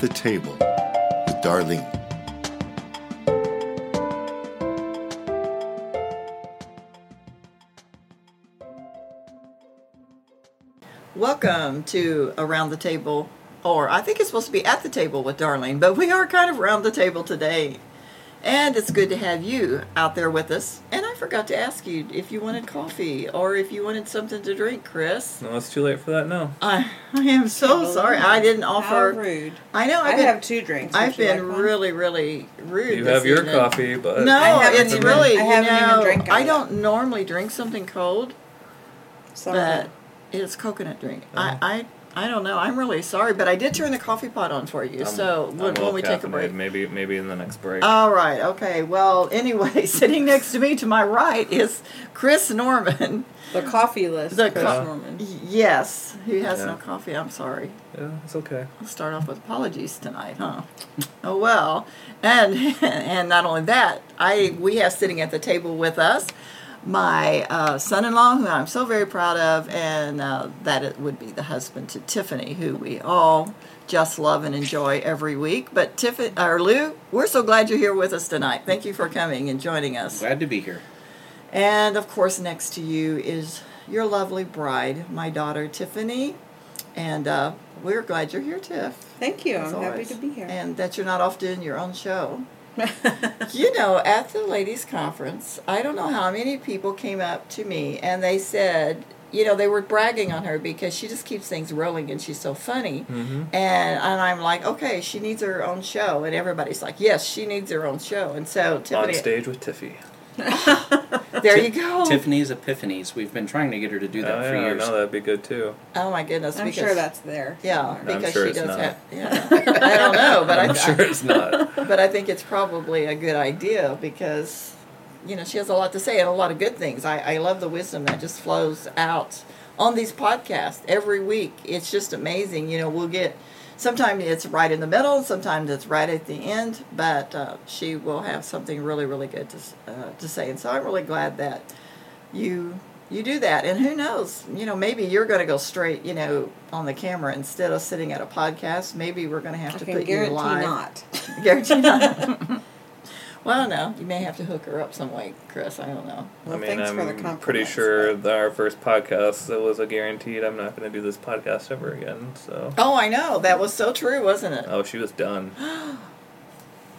The Table with Darlene. Welcome to Around the Table, or I think it's supposed to be at the table with Darlene, but we are kind of around the table today. And it's good to have you out there with us. And I forgot to ask you if you wanted coffee or if you wanted something to drink, Chris. No, it's too late for that now. I, I am so sorry. I didn't How offer. rude. I know. I I've been, have two drinks. Would I've been like one? really, really rude. You this have your evening. coffee, but No, I it's even- really. I haven't even know, drank I don't normally drink something cold, Sorry. but it's coconut drink. Oh. I, I I don't know. I'm really sorry, but I did turn the coffee pot on for you. I'm- so I'm when, well when we take a break. maybe maybe in the next break. All right. Okay. Well, anyway, sitting next to me to my right is Chris Norman. the coffee list. The Chris co- Norman. Yes, who has Yeah. no coffee. I'm sorry. yeah, it's okay. I'll start off with apologies tonight, huh? oh well, and and not only that, I we have sitting at the table with us my uh, son-in-law, who I'm so very proud of, and uh, that it would be the husband to Tiffany, who we all just love and enjoy every week. But Tiffany or Lou, we're so glad you're here with us tonight. Thank you for coming and joining us. Glad to be here. And of course, next to you is your lovely bride, my daughter Tiffany. And uh, we're glad you're here, Tiff. Thank you. as I'm happy to be here. And that you're not off doing your own show. you know, at the ladies' conference, I don't know how many people came up to me and they said, you know, they were bragging on her because she just keeps things rolling and she's so funny. Mm-hmm. And, and I'm like, okay, she needs her own show. And everybody's like, yes, she needs her own show. And so On stage with Tiffy. there you go. Tiffany's Epiphanies. We've been trying to get her to do that oh, for yeah, years. No, that'd be good too. Oh my goodness! I'm because, sure that's there. yeah, somewhere. because sure she it's does not. have. Yeah, I don't know, but I'm I, sure it's not. but I think it's probably a good idea because, you know, she has a lot to say and a lot of good things. I, I love the wisdom that just flows out on these podcasts every week. It's just amazing. You know, we'll get. Sometimes it's right in the middle, sometimes it's right at the end, but uh, she will have something really, really good to uh, to say, and so I'm really glad that you you do that. And who knows, you know, maybe you're going to go straight, you know, on the camera instead of sitting at a podcast. Maybe we're going to have to put you guarantee live. not. Guarantee not. well, no, you may have to hook her up some way, Chris. I don't know. Well, I mean, thanks for the convo. I'm for the pretty compliment. sure that our first podcast that was a guaranteed. I'm not going to do this podcast ever again. So. Oh, I know that was so true, wasn't it? Oh, she was done.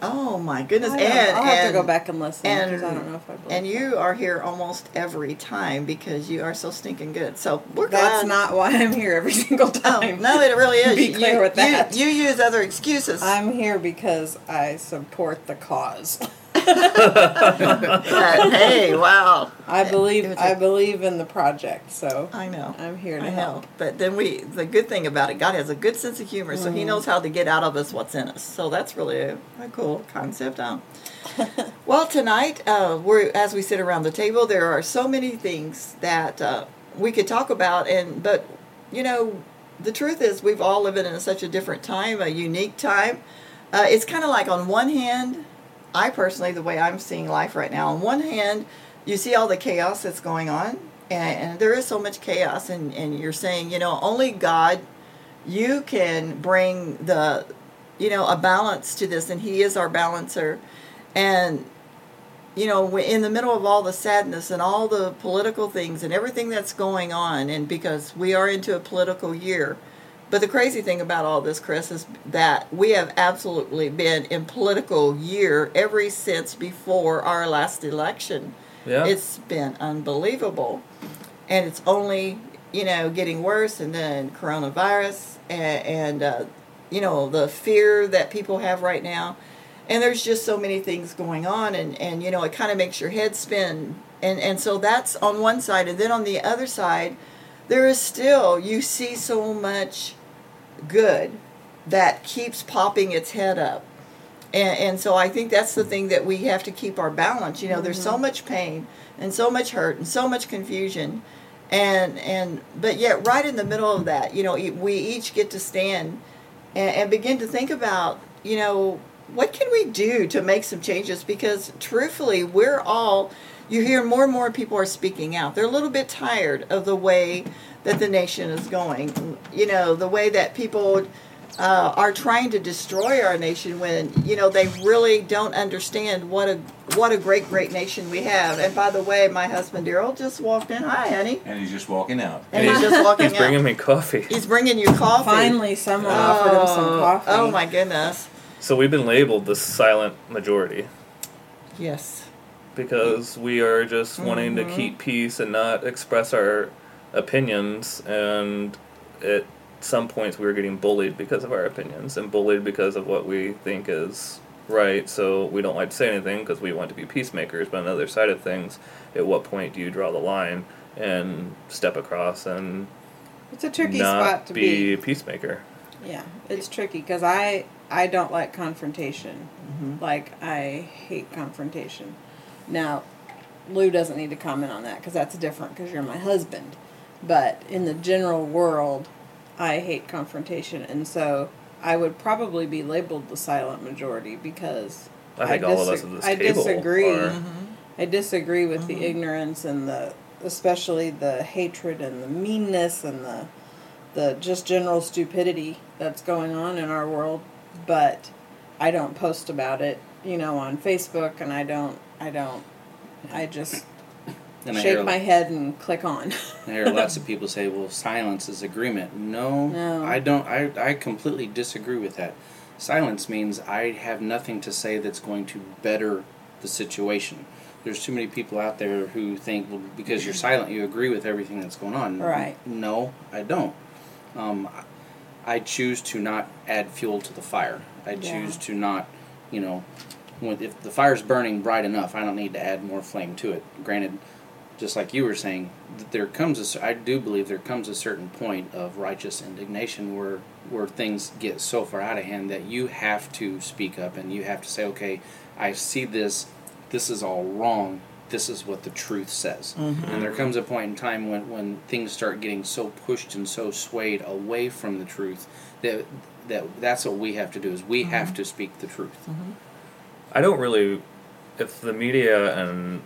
Oh my goodness! I and I'll have and, to go back and listen and because I don't know if I believe and it. you are here almost every time because you are so stinking good. So we're That's glad. not why I'm here every single Oh, time. no, it really is. Be You- clear you, with that. You, you use other excuses. I'm here because I support the cause. but hey, wow. I believe It was I a- believe in the project, so I know. I'm here to I know. help. But then we, the good thing about it, God has a good sense of humor, so He knows how to get out of us what's in us. So that's really a, a cool concept, huh? well, tonight, uh, we're as we sit around the table, there are so many things that uh, we could talk about, and but you know, the truth is, we've all lived in such a different time, a unique time. Uh, it's kind of like on one hand, I personally, the way I'm seeing life right now, on one hand, you see all the chaos that's going on, and, and there is so much chaos, and, and you're saying, you know, only God, you can bring the, you know, a balance to this, and He is our balancer. And, you know, in the middle of all the sadness and all the political things and everything that's going on, and because we are into a political year, but the crazy thing about all this, Chris, is that we have absolutely been in political year ever since before our last election. Yeah. It's been unbelievable. And it's only, you know, getting worse. And then coronavirus and, and uh, you know, the fear that people have right now. And there's just so many things going on. And, and you know, it kind of makes your head spin. And, and so that's on one side. And then on the other side, there is still, you see so much good that keeps popping its head up. And, and so I think that's the thing that we have to keep our balance. You know, there's so mm-hmm. much pain and so much hurt and so much confusion, and and but yet right in the middle of that, you know, we each get to stand and, and begin to think about, you know, what can we do to make some changes? Because truthfully, we're all. You hear more and more people are speaking out. They're a little bit tired of the way that the nation is going. You know, the way that people uh, are trying to destroy our nation when you know they really don't understand what a what a great great nation we have. And by the way, my husband Daryl just walked in. Hi, honey. And he's just walking out. And he's just walking He's bringing me coffee. He's bringing you coffee. Finally, someone offered him some Oh, coffee. Oh my goodness. So we've been labeled the silent majority Yes. because we are just wanting Mm-hmm. to keep peace and not express our opinions. And at some points, we were getting bullied because of our opinions and bullied because of what we think is right. So we don't like to say anything because we want to be peacemakers. But on the other side of things, at what point do you draw the line and step across and It's a tricky not spot to be be. a peacemaker? Yeah, it's tricky because I I don't like confrontation. Mm-hmm. Like I hate confrontation. Now, Lou doesn't need to comment on that because that's different because you're my husband. But in the general world, I hate confrontation, and so I would probably be labeled the silent majority because I think all of us at this I table disagree. are. Mm-hmm. I disagree with the mm-hmm. ignorance and the especially the hatred and the meanness and the the just general stupidity that's going on in our world, but I don't post about it, you know, on Facebook and I don't I don't I just And shake my head and click on. I hear lots of people say, "Well, silence is agreement." No, No. I don't. I I completely disagree with that. Silence means I have nothing to say that's going to better the situation. There's too many people out there who think, well, because you're silent, you agree with everything that's going on. Right. No, I don't. Um, I choose to not add fuel to the fire. I Yeah. choose to not, you know, when, if the fire's burning bright enough, I don't need to add more flame to it. Granted, just like you were saying, th- there comes a, cer- I do believe there comes a certain point of righteous indignation where where things get so far out of hand that you have to speak up and you have to say, okay, I see this, this is all wrong. This is what the truth says. Mm-hmm. And there comes a point in time when, when things start getting so pushed and so swayed away from the truth that that that's what we have to do is we have mm-hmm. to speak the truth. Mm-hmm. I don't really, if the media and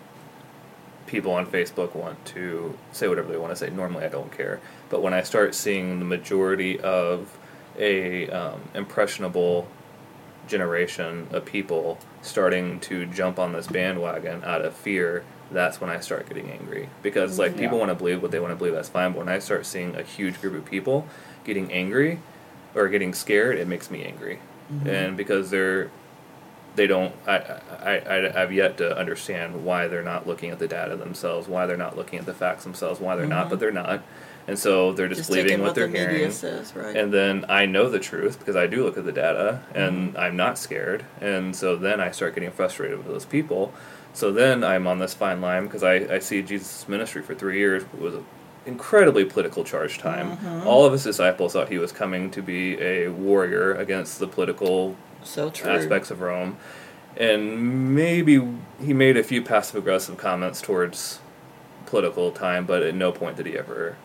people on Facebook want to say whatever they want to say, normally I don't care. But when I start seeing the majority of a um, impressionable generation of people starting to jump on this bandwagon out of fear, that's when I start getting angry. Because like people want to believe what they want to believe, that's fine. But when I start seeing a huge group of people getting angry or getting scared, it makes me angry. And because they're they don't I, I, I i've yet to understand why they're not looking at the data themselves why they're not looking at the facts themselves why they're not but mm-hmm. they're not. And so they're just, Just believing what, what they're the media hearing. says, right? and then i know the truth because i do look at the data and mm-hmm. i'm not scared. And so then i start getting frustrated with those people. So then i'm on this fine line because I, I see jesus ministry for three years was a incredibly political charged time. Mm-hmm. All of his disciples thought he was coming to be a warrior against the political so true. aspects of Rome, and maybe he made a few passive aggressive comments towards political time, but at no point did he ever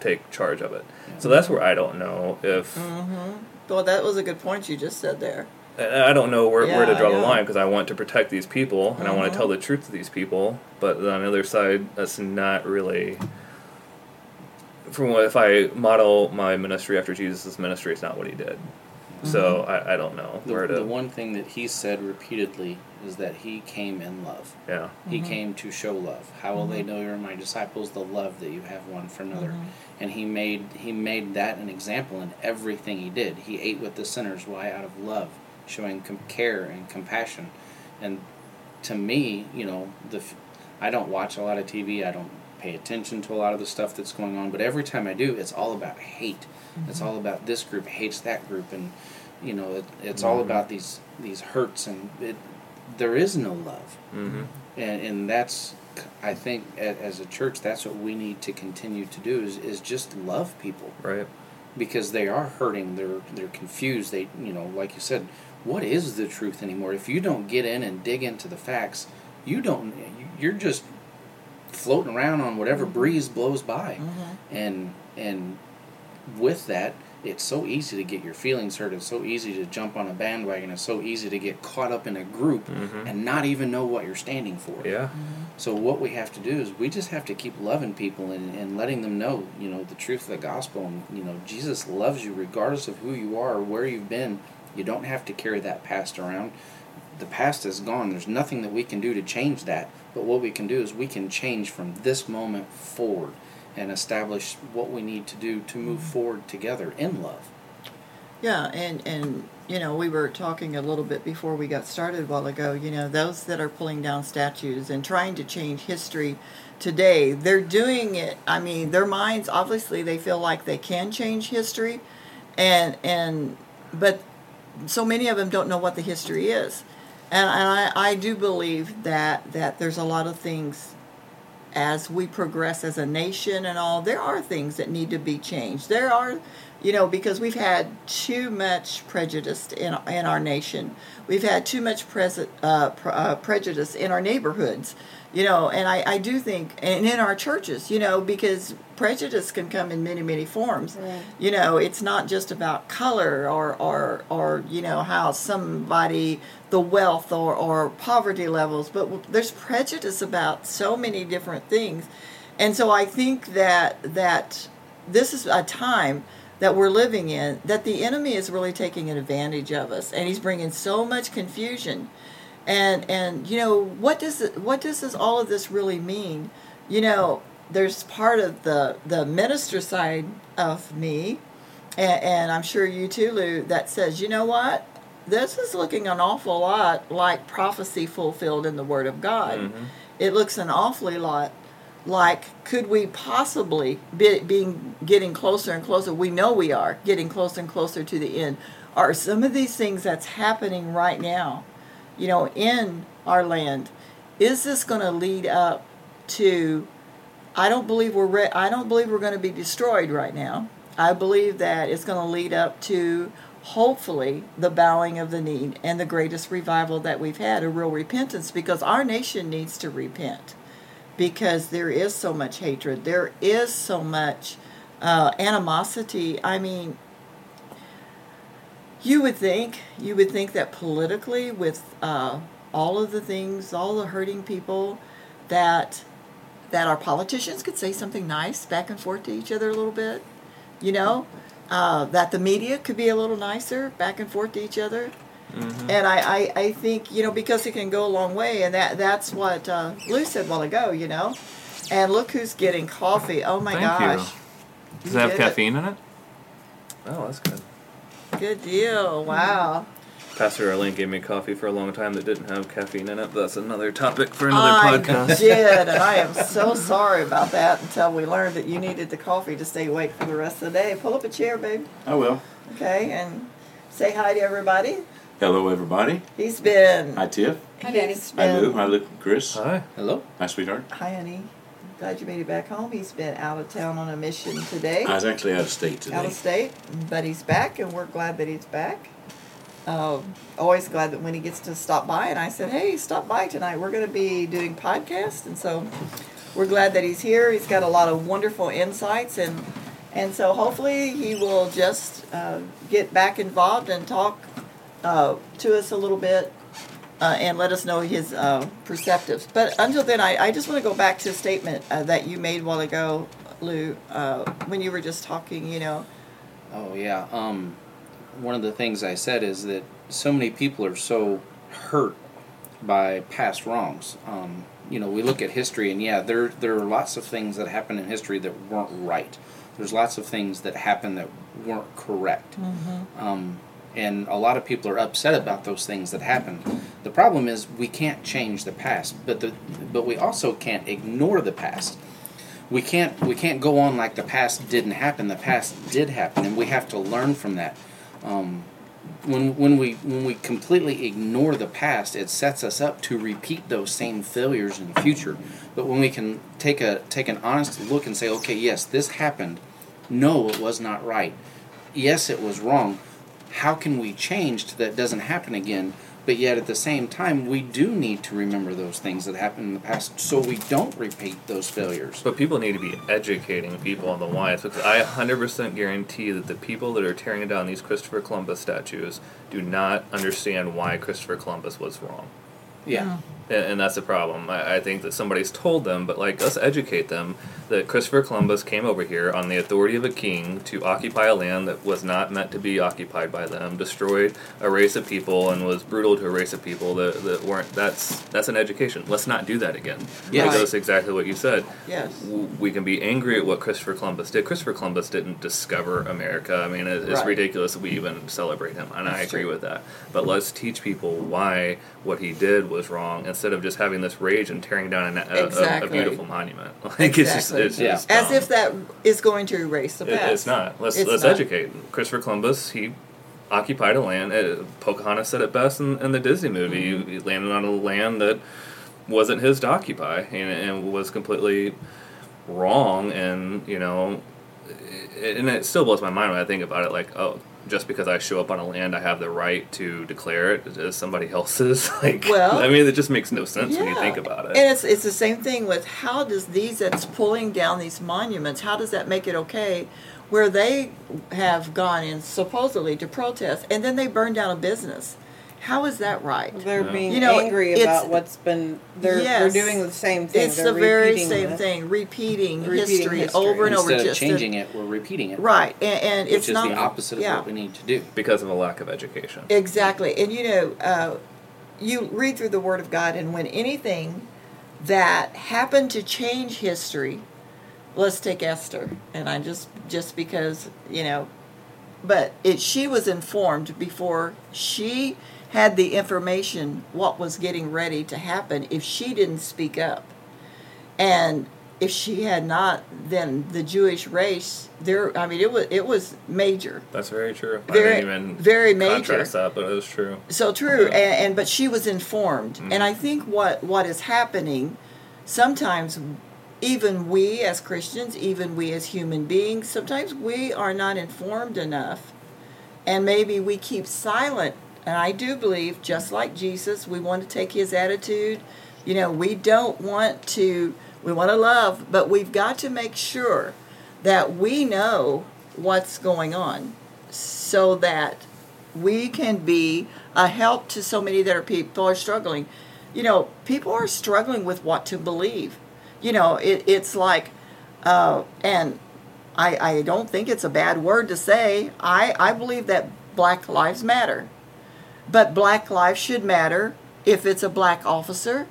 take charge of it. So that's where I don't know if mm-hmm. Well, that was a good point you just said there. I don't know where, where to draw the line because I want to protect these people and I want to mm-hmm. tell the truth to these people, but on the other side, that's not really. From what if I model my ministry after Jesus' ministry, it's not what he did. So mm-hmm. I, I don't know The, where to. the one thing that he said repeatedly is that he came in love. yeah. He mm-hmm. came to show love. How will they mm-hmm. know you're my disciples? The love that you have one for another. And he made he made that an example in everything he did. He ate with the sinners. Why? Out of love, showing com- care and compassion. And to me, you know, the f- I don't watch a lot of TV. I don't pay attention to a lot of the stuff that's going on. But every time I do, it's all about hate. It's all about this group hates that group, and you know, it, it's all about these these hurts, and it, there is no love hmm and and that's I think as a church that's what we need to continue to do is, is just love people Right. because they are hurting they're they're confused they you know like you said what is the truth anymore if you don't get in and dig into the facts you don't you're just floating around on whatever mm-hmm. breeze blows by mm-hmm. and and with that it's so easy to get your feelings hurt. It's so easy to jump on a bandwagon. It's so easy to get caught up in a group Mhm. and not even know what you're standing for. Yeah. Mm-hmm. So what we have to do is we just have to keep loving people and, and letting them know, you know, the truth of the gospel. And you know, Jesus loves you regardless of who you are or where you've been. You don't have to carry that past around. The past is gone. There's nothing that we can do to change that. But what we can do is we can change from this moment forward and establish what we need to do to move mm-hmm. forward together in love. Yeah, and and you know we were talking a little bit before we got started a while ago. You know those that are pulling down statues and trying to change history today, they're doing it. I mean, their minds obviously they feel like they can change history, and and but so many of them don't know what the history is, and, I I do believe that that there's a lot of things as we progress as a nation and all, there are things that need to be changed. There are, you know, because we've had too much prejudice in in our nation. We've had too much pres- uh, pre- uh, prejudice in our neighborhoods, you know, and I, I do think, and in our churches, you know, because prejudice can come in many, many forms. Right. You know, it's not just about color or, or, or you know, how somebody, the wealth or, or poverty levels, but there's prejudice about so many different things. And so I think that, that this is a time that we're living in that the enemy is really taking advantage of us and he's bringing so much confusion and and you know what does it what does this all of this really mean? You know there's part of the the minister side of me and, and i'm sure you too lou that says you know what? This is looking an awful lot like prophecy fulfilled in the word of god. Mhm. it looks an awfully lot like could we possibly be being getting closer and closer? We know we are getting closer and closer to the end. Are some of these things that's happening right now you know in our land is this going to lead up to i don't believe we're re- i don't believe we're going to be destroyed right now i believe that it's going to lead up to hopefully the bowing of the knee and the greatest revival that we've had a real repentance because our nation needs to repent because there is so much hatred. There is so much uh, animosity. I mean, you would think you would think that politically, with uh, all of the things, all the hurting people, that that our politicians could say something nice back and forth to each other a little bit. You know, uh, that the media could be a little nicer back and forth to each other. And I, I, I think, you know, because it can go a long way, and that that's what uh, Lou said a while ago, you know. And look who's getting coffee. Oh my Thank you. gosh. Does it have did it. caffeine in it? Oh, that's good. Good deal. Wow. Pastor Darlene gave me coffee for a long time that didn't have caffeine in it, but that's another topic for another I podcast. did, and I am so sorry about that until we learned that you needed the coffee to stay awake for the rest of the day. Pull up a chair, babe. I will. Okay, and say hi to everybody. Hello, everybody. He's been. Hi, Tiff. Hi, Daddy. Hi, Lou. Hi, Luke. Chris. Hi. Hello? Hi, sweetheart. Hi, honey. Glad you made it back home. He's been out of town on a mission today. I was actually out of state today. out of state, but he's back, and we're glad that he's back. Um, always glad that when he gets to stop by, and I said, "Hey, stop by tonight. We're going to be doing podcast," and so we're glad that he's here. He's got a lot of wonderful insights, and and so hopefully he will just uh, get back involved and talk uh, to us a little bit. Uh, and let us know his uh, perceptives. But until then, I, I just want to go back to a statement uh, that you made a while ago, Lou, uh, when you were just talking, you know, Oh yeah. Um, one of the things I said is that so many people are so hurt by past wrongs. Um, you know, we look at history, and yeah, there there are lots of things that happen in history that weren't right. There's lots of things that happened that weren't correct. Um, and a lot of people are upset about those things that happened. The problem is we can't change the past, but the but we also can't ignore the past we can't we can't go on like the past didn't happen. The past did happen, and we have to learn from that. Um, when when we when we completely ignore the past, it sets us up to repeat those same failures in the future. But when we can take a take an honest look and say, okay, yes, this happened. No, it was not right. Yes, it was wrong. How can we change so that doesn't happen again? But yet, at the same time, we do need to remember those things that happened in the past so we don't repeat those failures. But people need to be educating people on the why. because I 100% guarantee that the people that are tearing down these Christopher Columbus statues do not understand why Christopher Columbus was wrong. Yeah. And, and that's the problem. I, I think that somebody's told them, but like, let's educate them that Christopher Columbus came over here on the authority of a king to occupy a land that was not meant to be occupied by them, destroyed a race of people, and was brutal to a race of people that, that weren't. That's that's an education. Let's not do that again. Yes. It goes exactly what you said. Yes. We can be angry at what Christopher Columbus did. Christopher Columbus didn't discover America. I mean, it, it's Right. ridiculous that we even celebrate him, and I agree true. with that. But let's teach people why what he did was wrong instead of just having this rage and tearing down a, a, a, a beautiful monument. Like it's just, Exactly. it's just As if that is going to erase the It- past. it's not. Let's It's let's not. educate. Christopher Columbus, he occupied a land. Uh, Pocahontas said it best in, in the Disney movie. Mm-hmm. He, he landed on a land that wasn't his to occupy, and, and was completely wrong. And you know, it, and it still blows my mind when I think about it. Like, oh, just because I show up on a land, I have the right to declare it as somebody else's. Like, Well, I mean, it just makes no sense when you think about it. And it's it's the same thing with how does these that's pulling down these monuments, how does that make it okay where they have gone in supposedly to protest and then they burn down a business? How is that right? They're Yeah. being You know, angry about what's been. They're Yes. they're doing the same thing. It's they're the very same the- thing, repeating, Repeating history, history. over and over Instead of just to- changing it, we're repeating it. Right, and, and Which it's is not the opposite of what we need to do. because of a lack of education. Exactly. And you know, uh, you read through the Word of God, and when anything that happened to change history, let's take Esther, and I just just because you know, but it she was informed before she had the information what was getting ready to happen if she didn't speak up, and if she had not, then the Jewish race there. I mean, it was it was major. That's very true. Very- I didn't even very major. contrast that, but it was true. So true, Yeah. and, and but she was informed, mm-hmm. and I think what what is happening, sometimes, even we as Christians, even we as human beings, sometimes we are not informed enough, and maybe we keep silent. And I do believe, just like Jesus, we want to take his attitude. You know, we don't want to. We want to love, but we've got to make sure that we know what's going on, so that we can be a help to so many that are people are struggling. You know, people are struggling with what to believe. You know, it, it's like, uh, and I, I don't think it's a bad word to say. I, I believe that Black Lives Matter, but Black lives should matter if it's a black officer,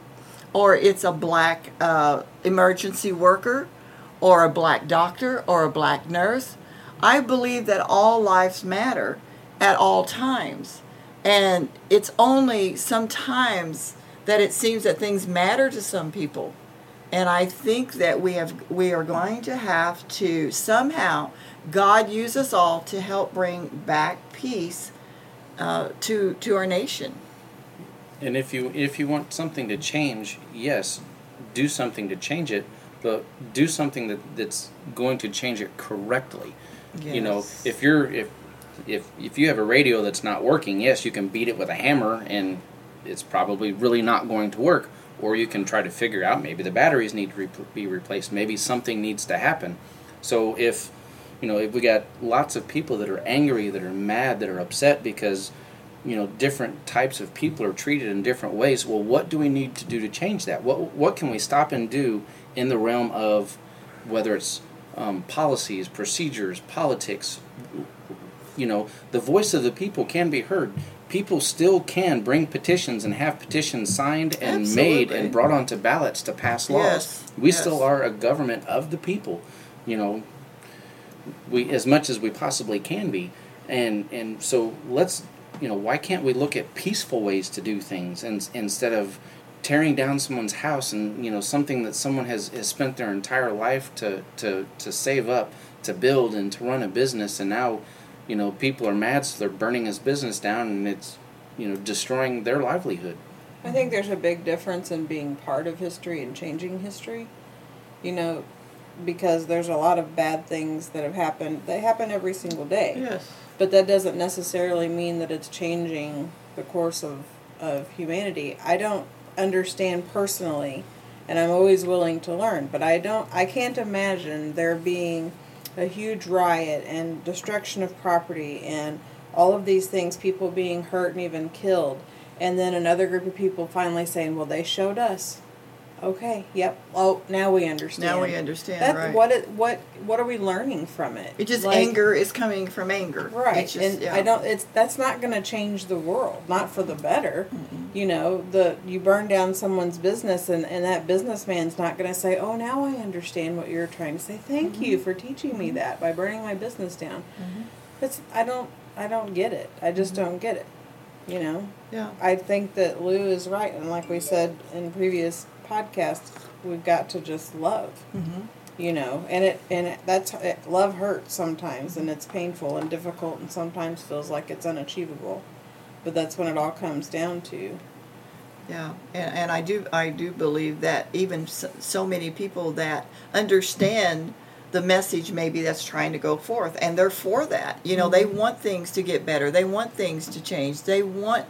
or it's a black uh, emergency worker, or a black doctor, or a black nurse. I believe that all lives matter at all times. And it's only sometimes that it seems that things matter to some people. And I think that we have we are going to have to somehow God use us all to help bring back peace uh, to to our nation. And if you if you want something to change, yes, do something to change it, but do something that, that's going to change it correctly. You know, if you're if if if you have a radio that's not working, yes, you can beat it with a hammer and it's probably really not going to work. Or you can try to figure out maybe the batteries need to re- be replaced, maybe something needs to happen. So if you know if we got lots of people that are angry, that are mad, that are upset because you know different types of people are treated in different ways well what do we need to do to change that? What what can we stop and do in the realm of whether it's um, policies procedures politics? You know the voice of the people can be heard. People still can bring petitions and have petitions signed and made and brought onto ballots to pass laws. Yes, we yes. still are a government of the people you know we as much as we possibly can be and and so let's you know why can't we look at peaceful ways to do things and instead of tearing down someone's house and you know something that someone has, has spent their entire life to, to to save up to build and to run a business and now you know people are mad so they're burning his business down and it's you know destroying their livelihood I think there's a big difference in being part of history and changing history. You know, because there's a lot of bad things that have happened. They happen every single day. Yes. But that doesn't necessarily mean that it's changing the course of of humanity. I don't understand personally, and I'm always willing to learn, but I don't I can't imagine there being a huge riot and destruction of property and all of these things, people being hurt and even killed, and then another group of people finally saying, "Well, they showed us." Okay. Yep. Oh, now we understand. Now we understand, That, right. What it, what what are we learning from it? It just Like- anger is coming from anger. Right. It's just, and yeah. I don't it's that's not going to change the world, not for the better. You know, the you burn down someone's business and and that businessman's not going to say, "Oh, now I understand what you're trying to say. Thank you mm-hmm. for teaching me that by burning my business down." Mm-hmm. That's I don't I don't get it. I just mm-hmm. don't get it. You know. Yeah. I think that Lou is right, and like we said in previous podcasts, we've got to just love. Mm-hmm. You know, and it and it, that's it, love hurts sometimes, and it's painful and difficult, and sometimes feels like it's unachievable. But that's when it all comes down to. Yeah, and, and I do I do believe that even so, so many people that understand the message maybe that's trying to go forth and they're for that. You know, they want things to get better. They want things to change. They want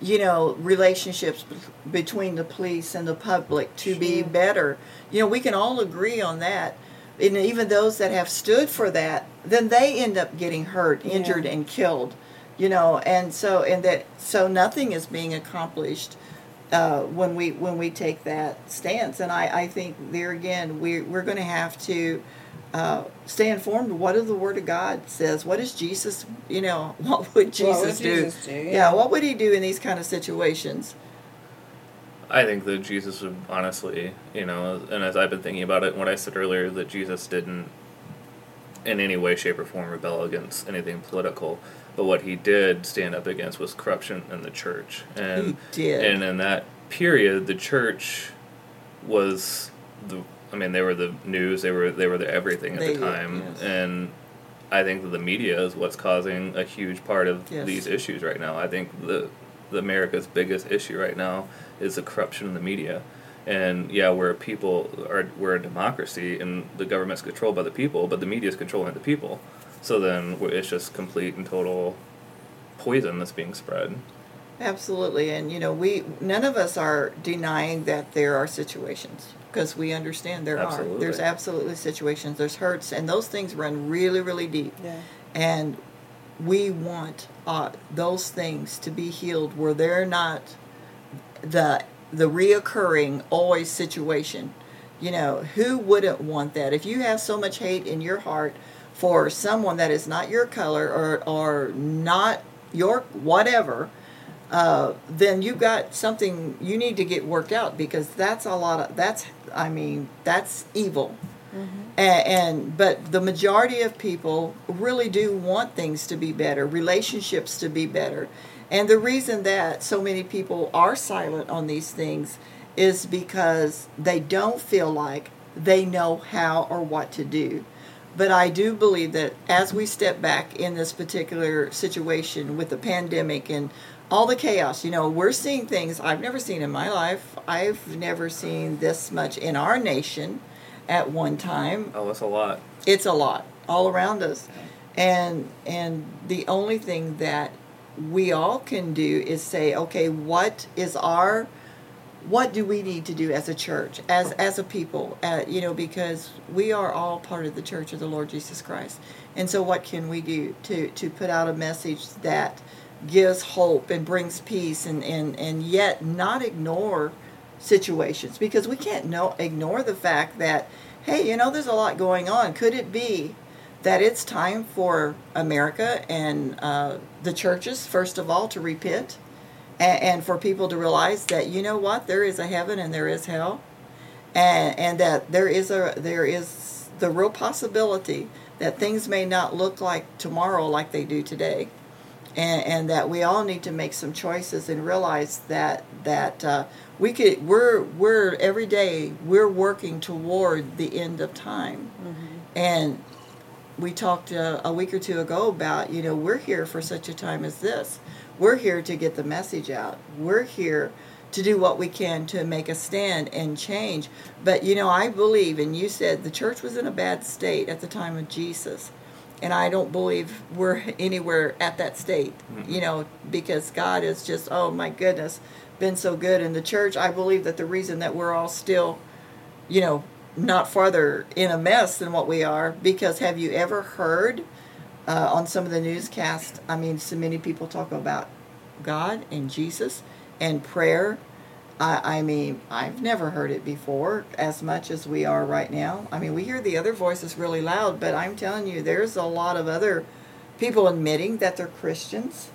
you know relationships be- between the police and the public to be better. You know, we can all agree on that. And even those that have stood for that, then they end up getting hurt, Yeah. injured, and killed. You know, and so and that so nothing is being accomplished uh, when we when we take that stance. And I, I think there again we we're going to have to uh, stay informed. What does the Word of God says? What does Jesus? You know, what would Jesus, What would do? Jesus do? Yeah. Yeah. what would he do in these kind of situations? I think that Jesus would honestly, you know, and as I've been thinking about it, what I said earlier, that Jesus didn't in any way, shape, or form rebel against anything political. But what he did stand up against was corruption in the church. And He did. and in that period the church was the I mean, they were the news, they were they were the everything at They- the time. yes. And I think that the media is what's causing a huge part of Yes. these issues right now. I think the the America's biggest issue right now is the corruption in the media. And yeah, we're a people, are we're a democracy, and the government's controlled by the people, but the media is controlling the people. So then it's just complete and total poison that's being spread. Absolutely, and you know, we none of us are denying that there are situations because we understand there are. There's absolutely situations. There's hurts, and those things run really, really deep. Yeah. And we want uh, those things to be healed where they're not the the reoccurring always situation. You know, who wouldn't want that? If you have so much hate in your heart for someone that is not your color or or not your whatever, uh, then you've got something you need to get worked out because that's a lot of that's I mean that's evil. And, and but the majority of people really do want things to be better, relationships to be better. And the reason that so many people are silent on these things is because they don't feel like they know how or what to do. But I do believe that as we step back in this particular situation with the pandemic and all the chaos, you know, we're seeing things I've never seen in my life. I've never seen this much in our nation at one time. Oh, that's a lot. It's a lot all around us. And and the only thing that we all can do is say, okay, what is our what do we need to do as a church, as as a people, uh, you know, because we are all part of the Church of the Lord Jesus Christ, and so what can we do to to put out a message that gives hope and brings peace, and and and yet not ignore situations because we can't no ignore the fact that hey, you know, there's a lot going on. Could it be that it's time for America and uh, the churches, first of all, to repent? and, and for people to realize that you know what there is a heaven and there is hell and and that there is a there is the real possibility that things may not look like tomorrow like they do today and, and that we all need to make some choices and realize that that uh, we could we're we're every day we're working toward the end of time. And we talked uh, a week or two ago about you know we're here for such a time as this. We're here to get the message out. We're here to do what we can to make a stand and change. But you know i believe and you said the church was in a bad state at the time of jesus and I don't believe we're anywhere at that state. You know, because God is just oh my goodness, been so good in the church. I believe that the reason that we're all still, you know, not farther in a mess than what we are because have you ever heard uh, on some of the newscasts? I mean, so many people talk about God and Jesus and prayer. I, I mean, I've never heard it before as much as we are right now. I mean, we hear the other voices really loud, but I'm telling you, there's a lot of other people admitting that they're Christians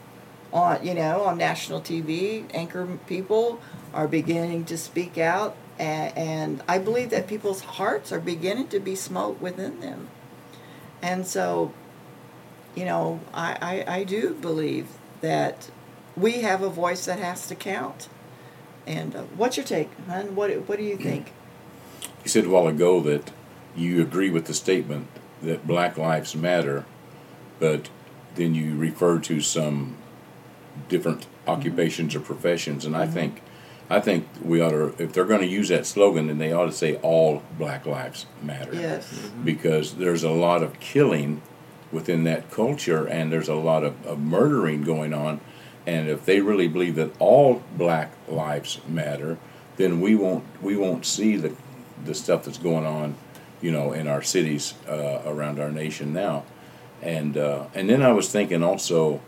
on you know on national TV. Anchor people are beginning to speak out, and, and I believe that people's hearts are beginning to be smote within them. And so, you know, I, I, I do believe that we have a voice that has to count. And uh, what's your take, hon? What what do you think? You said a while ago that you agree with the statement that Black Lives Matter, but then you refer to some different mm-hmm. occupations or professions, and I mm-hmm. think, I think we ought to, if they're going to use that slogan, then they ought to say all Black Lives Matter. Yes. Mm-hmm. because there's a lot of killing within that culture and there's a lot of, of murdering going on and if they really believe that all black lives matter then we won't we won't see the the stuff that's going on you know in our cities uh, around our nation now. And uh, and then I was thinking also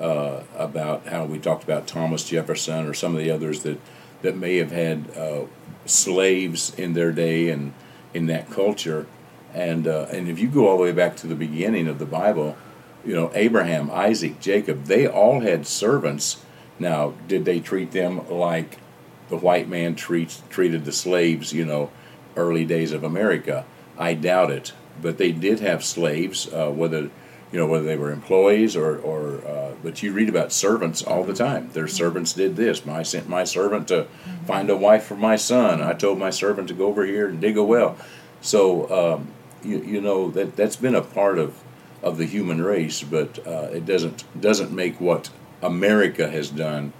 uh, about how we talked about Thomas Jefferson or some of the others that that may have had uh, slaves in their day and in that culture. And uh, and if you go all the way back to the beginning of the Bible, you know Abraham, Isaac, Jacob, they all had servants. Now, did they treat them like the white man treats treated the slaves? You know, early days of America. I doubt it, but they did have slaves, uh, whether you know whether they were employees or or. Uh, but you read about servants all the time. Their servants did this. I sent my servant to find a wife for my son. I told my servant to go over here and dig a well. So um, you, you know that that's been a part of of the human race, but uh, it doesn't doesn't make what America has done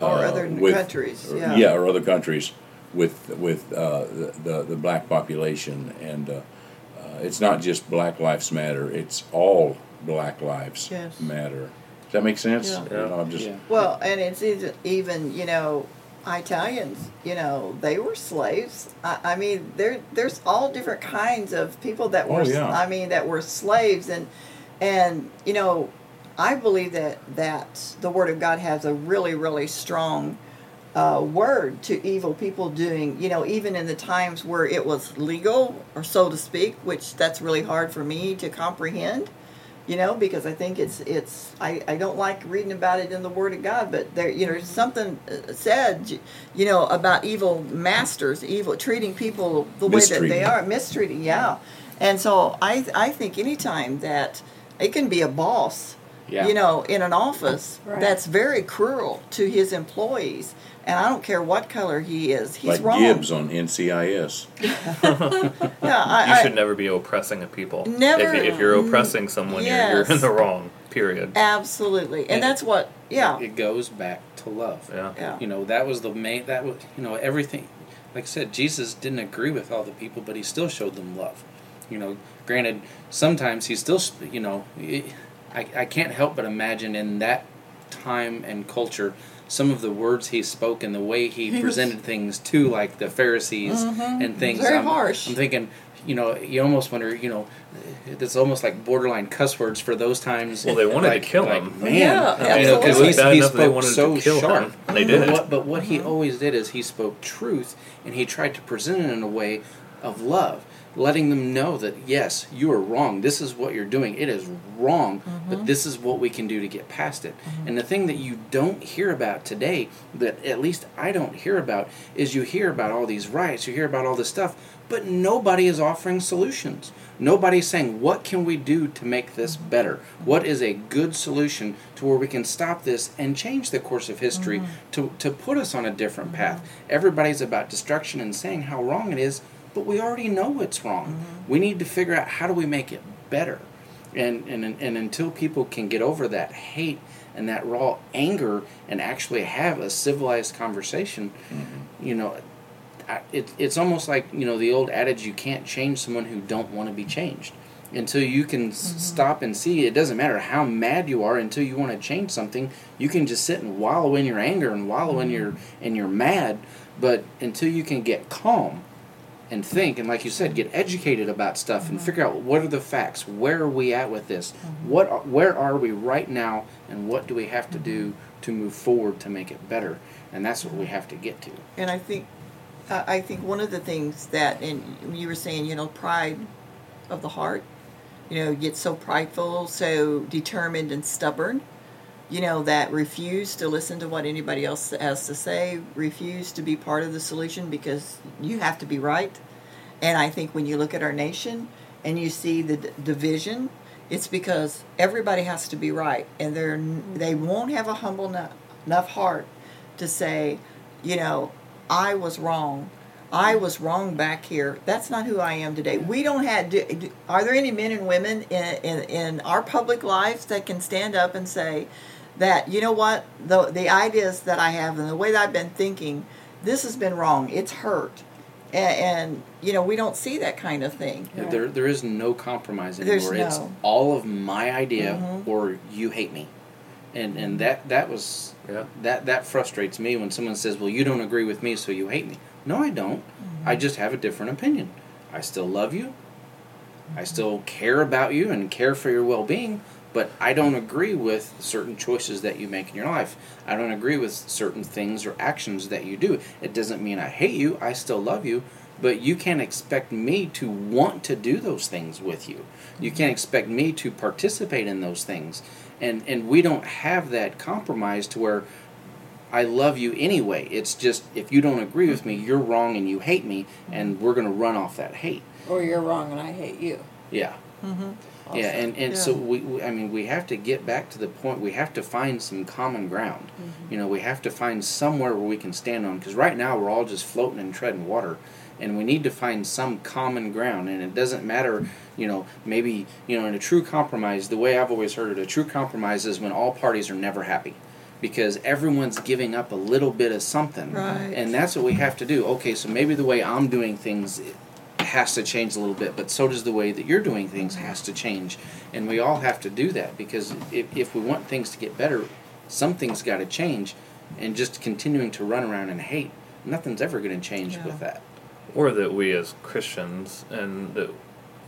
Or uh, other with- countries, or- yeah. or other countries with with uh, the, the the black population, and uh, uh, it's not just Black Lives Matter; it's all Black Lives Yes. Matter. Does that make sense? Yeah. You know, I'm just Yeah. Well, and it's even, even you know, Italians, you know, they were slaves. I, I mean, there there's all different kinds of people that were. Oh, yeah. I mean, that were slaves, and and you know, I believe that that the Word of God has a really really strong. Uh, word to evil people doing, you know, even in the times where it was legal, or so to speak, which that's really hard for me to comprehend you know because i think it's it's I, I don't like reading about it in the word of god but there you know something uh, said you know about evil masters evil treating people the way that they are mistreating yeah. And so i i think anytime that it can be a boss Yeah. you know in an office Right. that's very cruel to his employees and i don't care what color he is he's like wrong Gibbs on NCIS. yeah I, You I- should never be oppressing a people. Never. If, you- if you're oppressing someone, you're, you're in the wrong. Period. absolutely and And- that's what yeah It goes back to love. Yeah. yeah You know, that was the main, that was, you know, everything. Like I said, Jesus didn't agree with all the people, but he still showed them love. You know, granted, sometimes he still, you know, I, I can't help but imagine in that time and culture some of the words he spoke and the way he, He was- presented things to, like the Pharisees mm-hmm. and things. Very I'm, harsh. I'm thinking, you know, you almost wonder, you know, it's almost like borderline cuss words for those times. Well, they wanted to like- kill like, him. Man, Yeah, you know, 'cause absolutely. he, was he enough they spoke to so kill him, sharp. and they did But it. what, but what he always did is he spoke truth, and he tried to present it in a way of love, letting them know that yes, you are wrong. This is what you're doing. It is wrong, but mm-hmm. this is what we can do to get past it. Mm-hmm. And the thing that you don't hear about today, that at least I don't hear about, is you hear about all these riots, you hear about all this stuff, but nobody is offering solutions. Nobody's saying, what can we do to make this mm-hmm. better? What is a good solution to where we can stop this and change the course of history to, to put us on a different path? Everybody's about destruction and saying how wrong it is, but we already know it's wrong. Mm-hmm. We need to figure out how do we make it better. And, and, and until people can get over that hate and that raw anger and actually have a civilized conversation, mm-hmm. you know, I, it, it's almost like you know the old adage: you can't change someone who don't want to be changed. until you can s mm-hmm. stop and see it doesn't matter how mad you are until you want to change something you can just sit and wallow in your anger and wallow in your and you're mad but until you can get calm and think and like you said get educated about stuff and figure out what are the facts where are we at with this? Mm-hmm. What are, where are we right now and what do we have to do mm-hmm. to move forward to make it better? And that's what we have to get to. And I think, I I think one of the things that, and you were saying, you know, pride of the heart, you know, get so prideful, so determined and stubborn, you know, that refuse to listen to what anybody else has to say, refuse to be part of the solution because you have to be right. And I think when you look at our nation and you see the d- division, it's because everybody has to be right, and they're mm-hmm. they won't have a humble enough, enough heart to say, you know, I was wrong. I mm-hmm. was wrong back here. That's not who I am today. We don't have. Do, do, are there any men and women in, in in our public lives that can stand up and say that you know what the the ideas that I have and the way that I've been thinking, this has been wrong. It's hurt, and, and you know we don't see that kind of thing. There, there is no compromise There's anymore. It's no. Mm-hmm. all of my idea, or you hate me, and and that that was Yeah. that that frustrates me when someone says, "Well, you don't agree with me, so you hate me." No, I don't. I Mm-hmm. just have a different opinion. I still love you. Mm-hmm. I still care about you and care for your well-being, but I don't agree with certain choices that you make in your life. I don't agree with certain things or actions that you do. It doesn't mean I hate you. I still love you, but you can't expect me to want to do those things with you. You can't expect me to participate in those things. And and we don't have that compromise to where I love you anyway. It's just if you don't agree with me, you're wrong and you hate me, and we're going to run off that hate. Or you're wrong and I hate you. Yeah. Mm-hmm. Also. Yeah, and, and so we, we, I mean, we have to get back to the point. We have to find some common ground. Mm-hmm. You know, we have to find somewhere where we can stand on. Because right now we're all just floating and treading water, and we need to find some common ground. And it doesn't matter, you know, maybe you know, in a true compromise, the way I've always heard it, a true compromise is when all parties are never happy. Because everyone's giving up a little bit of something, Right. and that's what we have to do. Okay, so maybe the way I'm doing things has to change a little bit, but so does the way that you're doing things has to change. And we all have to do that because if, if we want things to get better, something's got to change. And just continuing to run around and hate, nothing's ever going to change Yeah. with that. or that we as Christians and that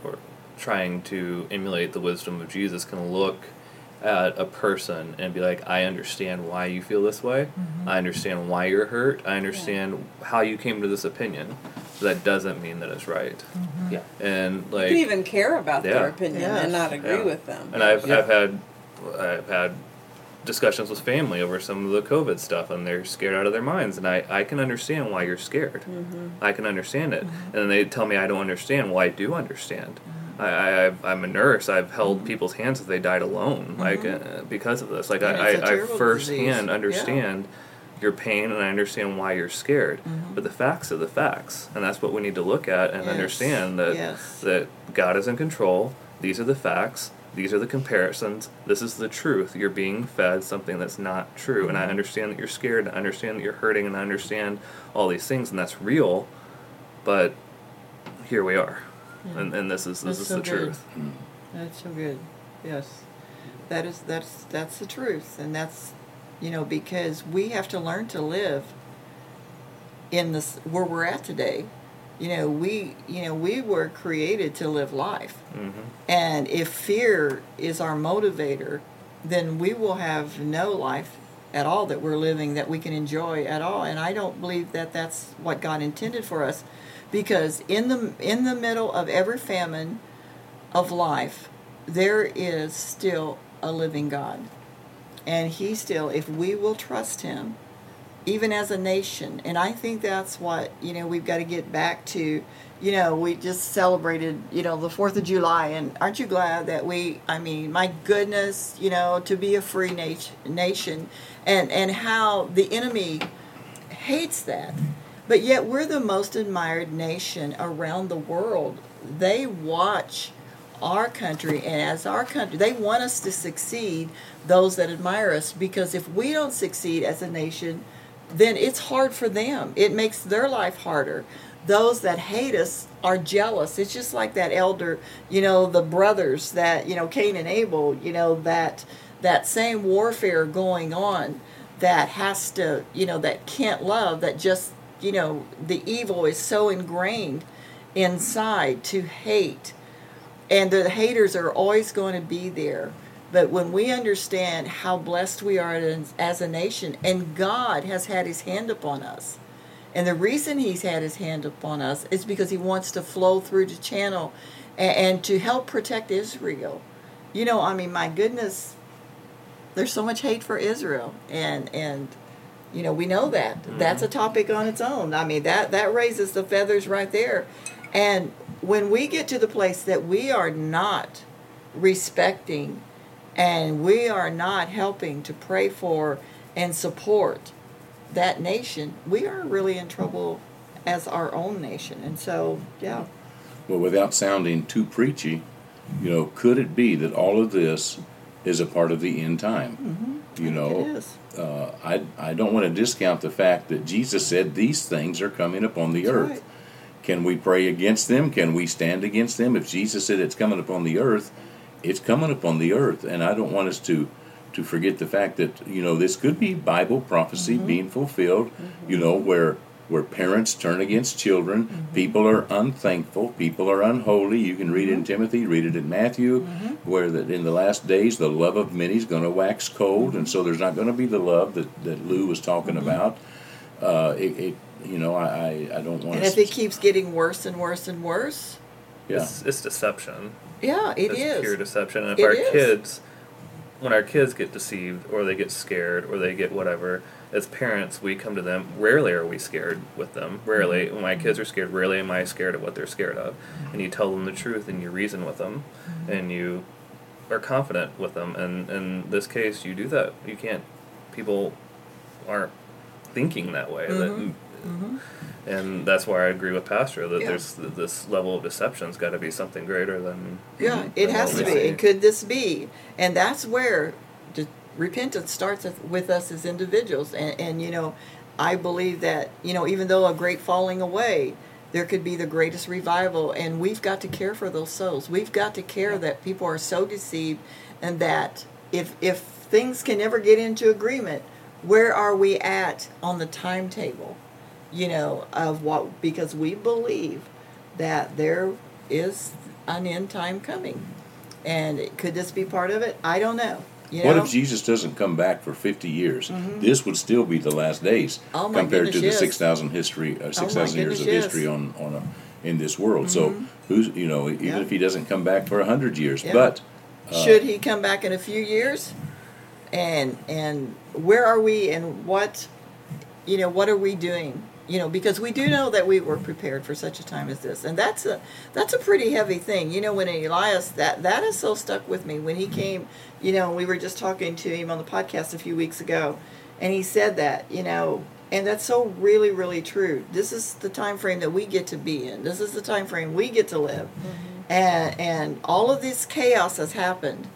we're trying to emulate the wisdom of Jesus can look at a person and be like, I understand why you feel this way. Mm-hmm. I understand why you're hurt. I understand how you came to this opinion. But that doesn't mean that it's right. Mm-hmm. Yeah. And You like, can even care about Yeah. their opinion Yes. and not agree Yeah. with them. and I've Yeah. I've had I've had discussions with family over some of the COVID stuff, and they're scared out of their minds. And I, I can understand why you're scared. Mm-hmm. I can understand it. Mm-hmm. And then they tell me I don't understand. Well, I do understand. I, I, I've- I'm a nurse. I've held people's hands if they died alone, like uh, because of this. Like And I, it's a I, I terrible firsthand disease. Yeah. understand your pain, and I understand why you're scared. Mm-hmm. But the facts are the facts, and that's what we need to look at and Yes. understand that Yes. that God is in control. These are the facts. These are the comparisons. This is the truth. You're being fed something that's not true. And I mm-hmm. understand that you're scared. I understand that you're hurting. And I understand all these things. And that's real. But here we are. And, and this is this That's is so the good. truth. That's so good. Yes. That is that's that's the truth and that's you know because we have to learn to live in this where we're at today. You know, we you know, we were created to live life. hmm And if fear is our motivator, then we will have no life at all that we're living that we can enjoy at all. And I don't believe that that's what God intended for us, because in the in the middle of every famine of life, there is still a living God, and He still, if we will trust Him, even as a nation. And I think that's what, you know, we've got to get back to. You know, we just celebrated, you know, the 4th of July. And aren't you glad that we, I mean, my goodness, you know, to be a free nation, nation and, and how the enemy hates that. But yet we're the most admired nation around the world. They watch our country, and as our country, they want us to succeed, those that admire us, because if we don't succeed as a nation, then it's hard for them. It makes their life harder. Those that hate us are jealous. It's just like that elder, you know, the brothers that, you know, Cain and Abel, you know, that that same warfare going on that has to, you know, that can't love, that just, you know, the evil is so ingrained inside to hate. And the haters are always going to be there. But when we understand how blessed we are as, a nation, and God has had his hand upon us, and the reason he's had his hand upon us is because he wants to flow through the channel and, and to help protect Israel. You know, I mean, my goodness, there's so much hate for Israel, and and you know we know that mm-hmm. that's a topic on its own. I mean that that raises the feathers right there, and when we get to the place that we are not respecting, and we are not helping to pray for and support that nation, we are really in trouble as our own nation. And so, yeah, Well, without sounding too preachy, you know, could it be that all of this is a part of the end time? You it know, is. uh, I I don't want to discount the fact that Jesus said these things are coming upon the That's earth. right. Can we pray against them? Can we stand against them? If Jesus said it's coming upon the earth, it's coming upon the earth, and I don't want us to to forget the fact that you know this could be Bible prophecy mm-hmm. being fulfilled. You know where where parents turn against children, mm-hmm. people are unthankful, people are unholy. You can read it in mm-hmm. Timothy, read it in Matthew, where that in the last days the love of many is going to wax cold, and so there's not going to be the love that that Lou was talking about. Uh, it, it you know I I, I don't want And if it keeps getting worse and worse and worse, yeah. It's, it's deception. yeah, it it's is. pure deception. And if It our is. kids, when our kids get deceived or they get scared or they get whatever, as parents, we come to them. Rarely are we scared with them. Rarely, Mm-hmm. when my kids are scared, rarely am I scared of what they're scared of. And you tell them the truth and you reason with them, Mm-hmm. and you are confident with them. And in this case, you do that. You can't. People aren't thinking that way. Mhm. That, Mm-hmm. and that's why I agree with Pastor that Yeah. there's this level of deception's got to be something greater than Yeah, it has to be. And could this be? And that's where the repentance starts with- with us as individuals. And, and, you know, I believe that, you know, even though a great falling away, there could be the greatest revival. And we've got to care for those souls. We've got to care that people are so deceived and that if, if things can never get into agreement, where are we at on the timetable? You know, of what, because we believe that there is an end time coming. And could this be part of it? I don't know. You What know? if Jesus doesn't come back for 50 years? This would still be the last days Oh, compared to the 6,000 history, uh, 6,000 years of history on on a, in this world. So who's you know even Yeah. if he doesn't come back for 100 years, Yeah. but uh, Should he come back in a few years? And and where are we and what you know, what are we doing? You know, because we do know that we were prepared for such a time as this. And that's a that's a pretty heavy thing. You know, when Elias that that is so stuck with me. When he came, you know, we were just talking to him on the podcast a few weeks ago, and he said that, you know, and that's so really, really true. This is the time frame that we get to be in. This is the time frame we get to live. Mm-hmm. And and all of this chaos has happened.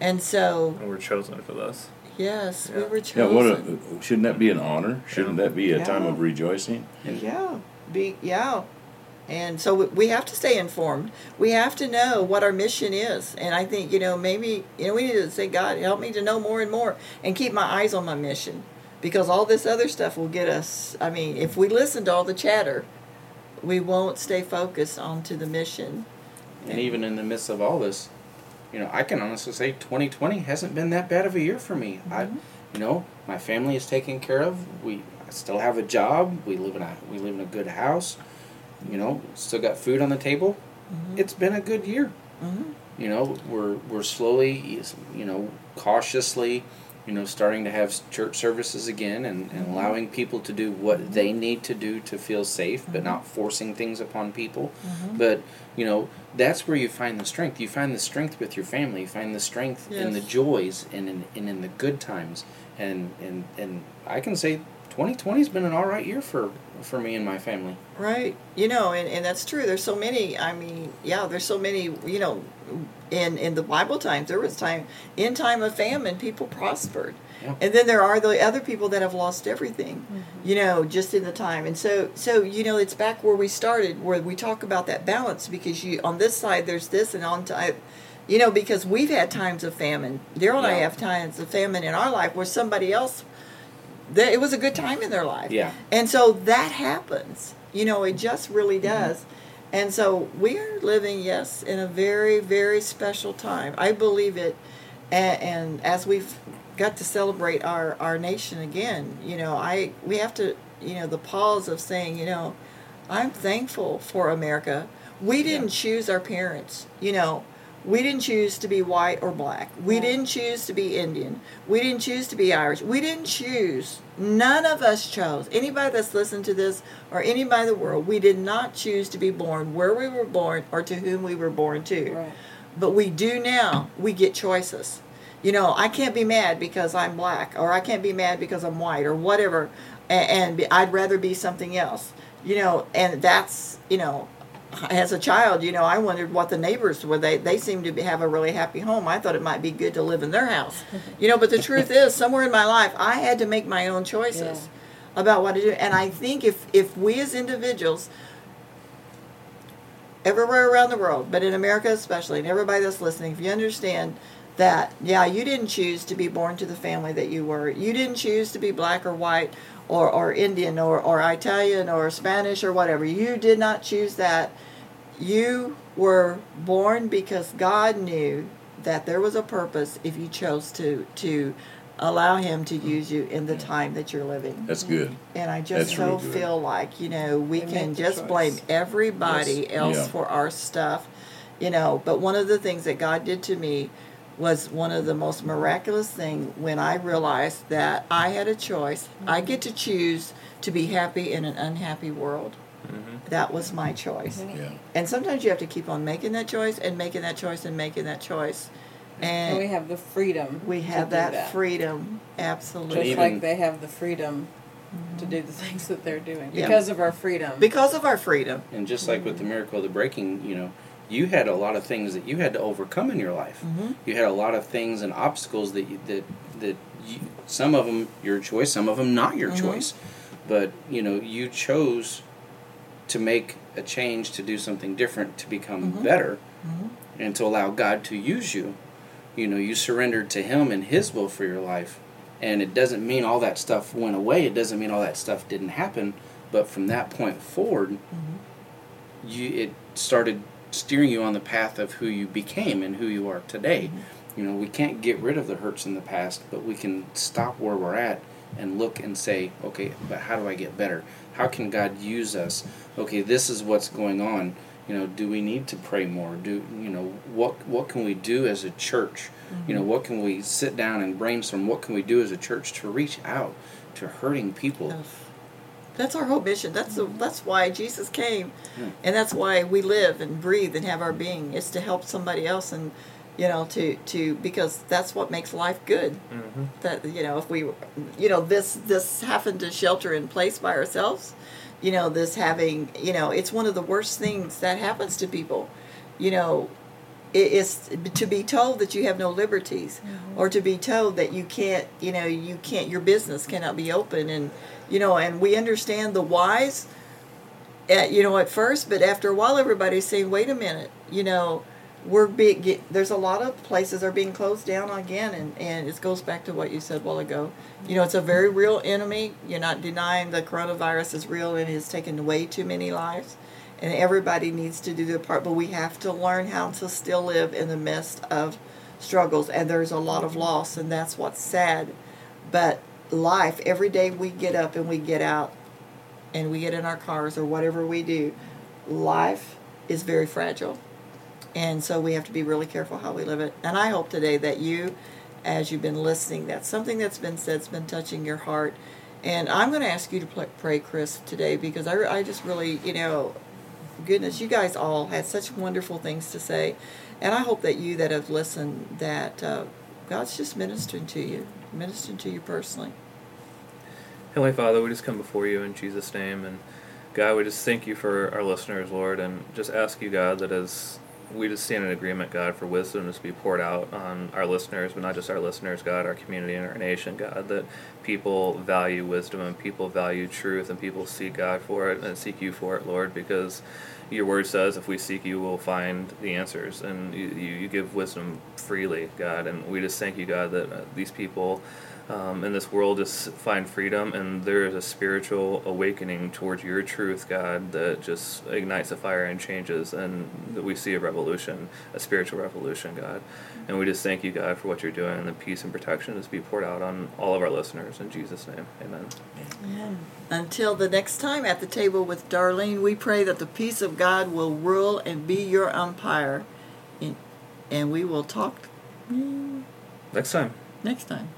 And so, And we're chosen for this. Yes, we Yeah. were yeah, what a, shouldn't that be an honor? Shouldn't that be a time of rejoicing? Yeah, be yeah, and so we- we have to stay informed. We have to know what our mission is, and I think you know maybe you know we need to say, God, help me to know more and more, and keep my eyes on my mission, because all this other stuff will get us. I mean, if we listen to all the chatter, we won't stay focused onto the mission. And even in the midst of all this, you know, I can honestly say 2020 hasn't been that bad of a year for me. I, you know, my family is taken care of. We I still have a job. We live in a we live in a good house. You know, still got food on the table. It's been a good year. Mhm. You know, we're we're slowly, you know, cautiously, you know, starting to have church services again and, and mm-hmm. allowing people to do what they need to do to feel safe, but not mm-hmm. forcing things upon people. Mm-hmm. But you know, that's where you find the strength. You find the strength with your family. You find the strength in the joys and in, and in the good times. And and and I can say, 2020 has been an all right year for for me and my family. Right. You know, and, and that's true. There's so many, I mean, yeah, there's so many, you know, in in the Bible times there was time in time of famine people prospered. Yeah. And then there are the other people that have lost everything, Mm-hmm. you know, just in the time. And so, so you know, it's back where we started, where we talk about that balance because you on this side there's this, and on time, you know, because we've had times of famine. Daryl and I have times of famine in our life where somebody else, that it was a good time in their life. Yeah. And so that happens. You know, it just really mm-hmm. does. And so we are living, yes, in a very, very special time. I believe it. And, and as we've got to celebrate our, our nation again, you know, I we have to, you know, the pause of saying, you know, I'm thankful for America. We didn't choose our parents, you know. We didn't choose to be white or black. We didn't choose to be Indian. We didn't choose to be Irish. We didn't choose. None of us chose. Anybody that's listened to this or anybody in the world, we did not choose to be born where we were born or to whom we were born to. Right. But we do now. We get choices. You know, I can't be mad because I'm black, or I can't be mad because I'm white, or whatever, and, and I'd rather be something else. You know, and that's you know, as a child, you know, I wondered what the neighbors were. They they seemed to be, have a really happy home. I thought it might be good to live in their house. You know, but the truth is, somewhere in my life, I had to make my own choices about what to do. And I think if if we as individuals everywhere around the world, but in America especially, and everybody that's listening, if you understand that, yeah, you didn't choose to be born to the family that you were. You didn't choose to be black or white or, or Indian or, or Italian or Spanish or whatever. You did not choose that. You were born because God knew that there was a purpose if you chose to to allow him to use you in the time that you're living. That's good. And I just That's so real good. feel like, you know, we They can just choice. blame everybody Yes. else Yeah. for our stuff, you know. But one of the things that God did to me was one of the most miraculous things when I realized that I had a choice. I mm-hmm. get to choose to be happy in an unhappy world. Mm-hmm. That was my choice. Yeah. And sometimes you have to keep on making that choice and making that choice and making that choice. And, And we have the freedom. we to have do that, freedom. Absolutely. Just Even- like they have the freedom to mm-hmm. do the things that they're doing Yeah. because of our freedom. because of our freedom. And just like with the miracle of the breaking, you know, you had a lot of things that you had to overcome in your life. Mhm. You had a lot of things and obstacles that you, that that you, some of them your choice, some of them not your Mhm. choice. But you know, you chose to make a change to do something different to become Mhm. better Mhm. and to allow God to use you. You know, you surrendered to Him and His will for your life. And it doesn't mean all that stuff went away. It doesn't mean all that stuff didn't happen. But from that point forward, you it started steering you on the path of who you became and who you are today. Mm-hmm. You know, we can't get rid of the hurts in the past, but we can stop where we're at and look and say, okay, but how do I get better? How can God use us? Okay, this is what's going on. You know, do we need to pray more? Do you know what what can we do as a church? You know, mm-hmm. what can we sit down and brainstorm? What can we do as a church to reach out to hurting people? That's our whole mission. That's the, that's why Jesus came, Yeah. and that's why we live and breathe and have our being. Is to help somebody else, and you know, to to because that's what makes life good. Mm-hmm. That you know, if we, you know, this this having to shelter in place by ourselves, you know, this having, you know, it's one of the worst things that happens to people. You know, it is to be told that you have no liberties or to be told that you can't you know you can't your business cannot be open and you know and we understand the whys at, you know at first but after a while everybody's saying wait a minute you know we're being get, there's a lot of places are being closed down again and and it goes back to what you said a while ago. You know it's a very real enemy. You're not denying the coronavirus is real and has taken way too many lives and everybody needs to do their part but we have to learn how to still live in the midst of struggles and there's a lot of loss and that's what's sad. But life every day we get up and we get out and we get in our cars or whatever we do life is very fragile. And so we have to be really careful how we live it. And i hope today that you as you've been listening that something that's been said has been touching your heart. And i'm going to ask you to pray chris today because I, I just really you know goodness, you guys all had such wonderful things to say, and I hope that you that have listened, that uh, God's just ministering to you, ministering to you personally. Heavenly Father, we just come before you in Jesus' name, and God, we just thank you for our listeners, Lord, and just ask you, God, that as we just stand in agreement, God, for wisdom to be poured out on our listeners, but not just our listeners, God, our community and our nation, God, that people value wisdom and people value truth and people seek God for it and seek you for it, Lord, because your word says if we seek you, we'll find the answers. And you, you, give wisdom freely, God. And we just thank you, God, that uh, these people um, in this world just find freedom and there is a spiritual awakening towards your truth, God, that just ignites a fire and changes. And that we see a revolution, a spiritual revolution, God. And we just thank you, God, for what you're doing and the peace and protection is be poured out on all of our listeners. In Jesus' name, amen. amen. Until the next time at the table with Darlene, we pray that the peace of God will rule and be your umpire. And- And we will talk Next time. next time.